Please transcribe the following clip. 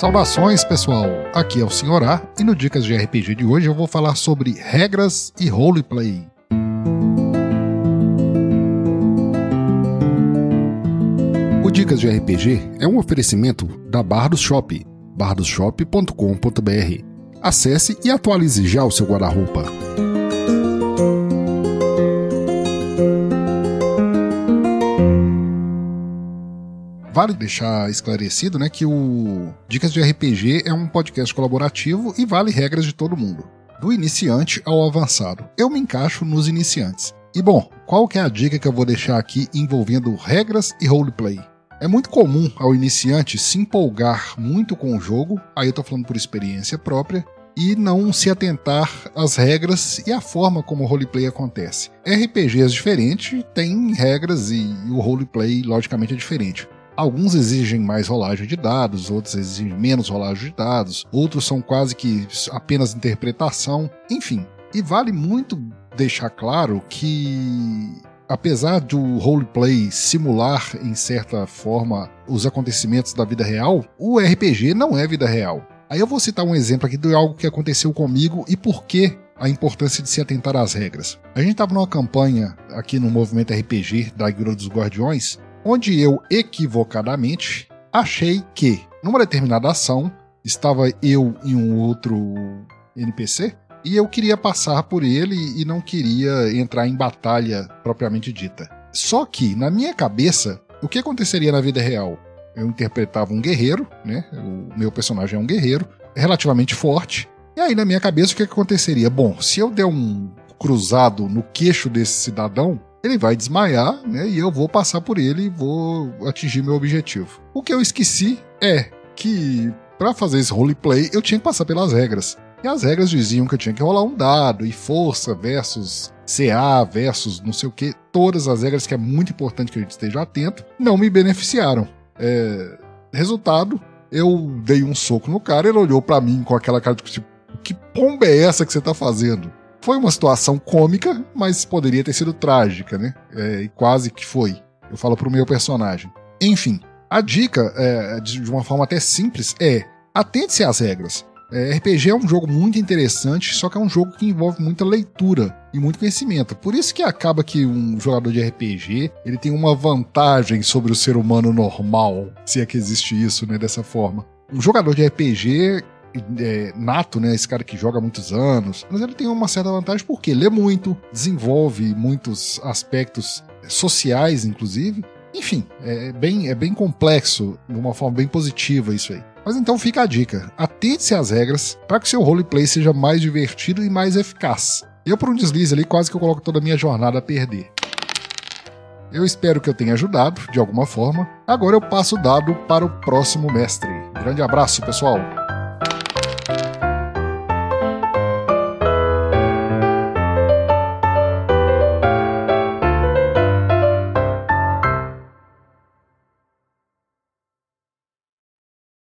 Saudações, pessoal! Aqui é o. A e no Dicas de RPG de hoje eu vou falar sobre regras e roleplay. O Dicas de RPG é um oferecimento da Bardos Shop, bardosshop.com.br. Acesse e atualize já o seu guarda-roupa. Vale deixar esclarecido né, que o Dicas de RPG é um podcast colaborativo e vale regras de todo mundo, do iniciante ao avançado. Eu me encaixo nos iniciantes. E bom, qual que é a dica que eu vou deixar aqui envolvendo regras e roleplay? É muito comum ao iniciante se empolgar muito com o jogo, aí eu tô falando por experiência própria, e não se atentar às regras e à forma como o roleplay acontece. RPGs diferentes têm regras e o roleplay, logicamente, é diferente. Alguns exigem mais rolagem de dados, outros exigem menos rolagem de dados, outros são quase que apenas interpretação, enfim. E vale muito deixar claro que apesar do roleplay simular em certa forma os acontecimentos da vida real, o RPG não é vida real. Aí eu vou citar um exemplo aqui de algo que aconteceu comigo e por que a importância de se atentar às regras. A gente estava numa campanha aqui no movimento RPG da Guilda dos Guardiões onde eu equivocadamente achei que, numa determinada ação, estava eu e um outro NPC e eu queria passar por ele e não queria entrar em batalha propriamente dita. Só que, na minha cabeça, o que aconteceria na vida real? Eu interpretava um guerreiro, né? O meu personagem é um guerreiro, relativamente forte. E aí, na minha cabeça, o que aconteceria? Bom, se eu der um cruzado no queixo desse cidadão, ele vai desmaiar, né? E eu vou passar por ele e vou atingir meu objetivo. O que eu esqueci é que para fazer esse roleplay eu tinha que passar pelas regras. E as regras diziam que eu tinha que rolar um dado e força versus CA versus não sei o que. Todas as regras que é muito importante que a gente esteja atento não me beneficiaram. É... Resultado, eu dei um soco no cara, ele olhou para mim com aquela cara de tipo, que pomba é essa que você tá fazendo? Foi uma situação cômica, mas poderia ter sido trágica, né? É, e quase que foi. Eu falo pro meu personagem. Enfim, a dica, é, de uma forma até simples, é atente-se às regras. É, RPG é um jogo muito interessante, só que é um jogo que envolve muita leitura e muito conhecimento. Por isso que acaba que um jogador de RPG ele tem uma vantagem sobre o ser humano normal, se é que existe isso, né, dessa forma. Um jogador de RPG é, nato, né? Esse cara que joga há muitos anos. Mas ele tem uma certa vantagem porque lê muito, desenvolve muitos aspectos sociais, inclusive. Enfim, é bem, é bem complexo, de uma forma bem positiva isso aí. Mas então fica a dica: atente-se às regras para que seu roleplay seja mais divertido e mais eficaz. Eu, por um deslize ali, quase que eu coloco toda a minha jornada a perder. Eu espero que eu tenha ajudado de alguma forma. Agora eu passo o dado para o próximo mestre. Grande abraço, pessoal!